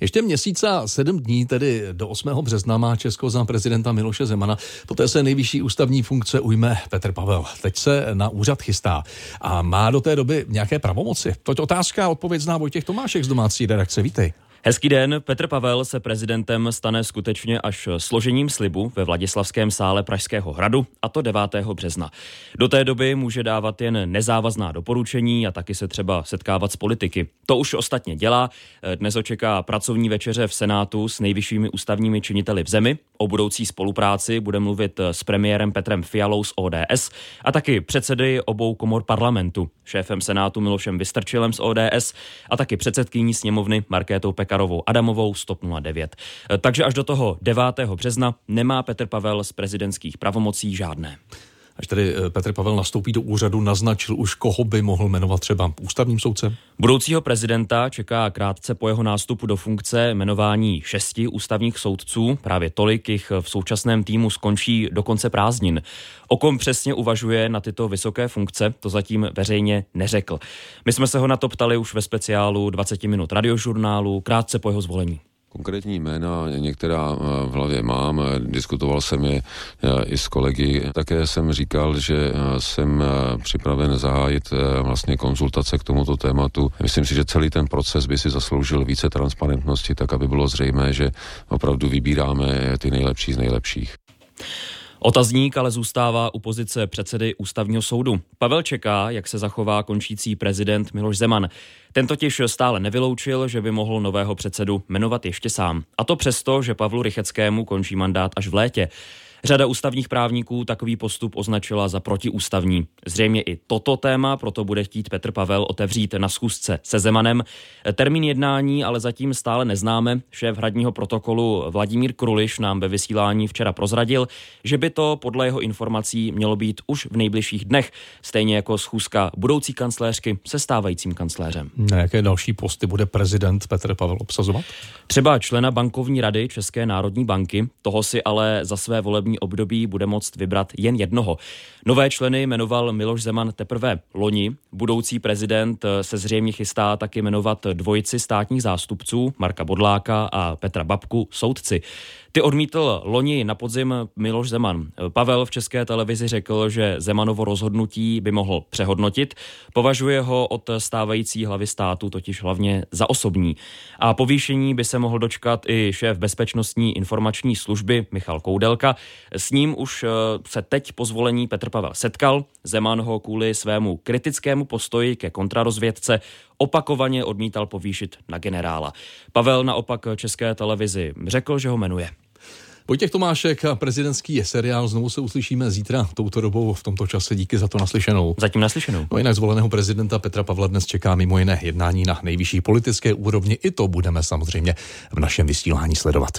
Ještě měsíc a sedm dní, tedy do 8. března, má Česko za prezidenta Miloše Zemana. Poté se nejvyšší ústavní funkce ujme Petr Pavel. Teď se na úřad chystá a má do té doby nějaké pravomoci. Toť otázka, odpověď zná Vojtěch Tomášek z domácí redakce. Vítej. Hezký den, Petr Pavel se prezidentem stane skutečně až složením slibu ve Vladislavském sále Pražského hradu, a to 9. března. Do té doby může dávat jen nezávazná doporučení a taky se třeba setkávat s politiky. To už ostatně dělá. Dnes očeká pracovní večeře v Senátu s nejvyššími ústavními činiteli v zemi. O budoucí spolupráci bude mluvit s premiérem Petrem Fialou z ODS a taky předsedy obou komor parlamentu, šéfem Senátu Milošem Vystrčilem z ODS a taky předsedkyní sněmovny Markétou Pekarovou Pekarovou Adamovou z TOP 09. Takže až do toho 9. března nemá Petr Pavel z prezidentských pravomocí žádné. Až tedy eh, Petr Pavel nastoupí do úřadu, naznačil už, koho by mohl jmenovat třeba ústavním soudcem? Budoucího prezidenta čeká krátce po jeho nástupu do funkce jmenování šesti ústavních soudců. Právě tolik jich v současném týmu skončí do konce prázdnin. O kom přesně uvažuje na tyto vysoké funkce, to zatím veřejně neřekl. My jsme se ho na to ptali už ve speciálu 20 minut radiožurnálu krátce po jeho zvolení. Konkrétní jména některá eh, v hlavě mám, diskutoval jsem je eh, i s kolegy. Také jsem říkal, že eh, jsem připraven zahájit vlastně konzultace k tomuto tématu. Myslím si, že celý ten proces by si zasloužil více transparentnosti, tak aby bylo zřejmé, že opravdu vybíráme ty nejlepší z nejlepších. Otazník ale zůstává u pozice předsedy ústavního soudu. Pavel čeká, jak se zachová končící prezident Miloš Zeman. Ten totiž stále nevyloučil, že by mohl nového předsedu jmenovat ještě sám. A to přesto, že Pavlu Rycheckému končí mandát až v létě. Řada ústavních právníků takový postup označila za protiústavní. Zřejmě i toto téma proto bude chtít Petr Pavel otevřít na schůzce se Zemanem. Termín jednání ale zatím stále neznáme. Šéf hradního protokolu Vladimír Kruliš nám ve vysílání včera prozradil, že by to podle jeho informací mělo být už v nejbližších dnech, stejně jako schůzka budoucí kancléřky se stávajícím kancléřem. Na jaké další posty bude prezident Petr Pavel obsazovat? Třeba člena bankovní rady České národní banky, toho si ale za své volební volební období bude moct vybrat jen jednoho. Nové členy jmenoval Miloš Zeman teprve loni. Budoucí prezident se zřejmě chystá taky jmenovat dvojici státních zástupců, Marka Bodláka a Petra Babku, soudci. Ty odmítl loni na podzim Miloš Zeman. Pavel v české televizi řekl, že Zemanovo rozhodnutí by mohl přehodnotit. Považuje ho od stávající hlavy státu totiž hlavně za osobní. A povýšení by se mohl dočkat i šéf bezpečnostní informační služby Michal Koudelka. S ním už eh, se teď po zvolení Petr Pavel setkal. Zeman ho kvůli svému kritickému postoji ke kontrarozvědce opakovaně odmítal povýšit na generála. Pavel naopak české televizi řekl, že ho jmenuje. Vojtěch Tomášek prezidentský je seriál. Znovu se uslyšíme zítra touto dobou v tomto čase. Díky za to naslyšenou. Zatím naslyšenou. No jinak zvoleného prezidenta Petra Pavla dnes čeká mimo jiné jednání na nejvyšší politické úrovni. I to budeme samozřejmě v našem vysílání sledovat.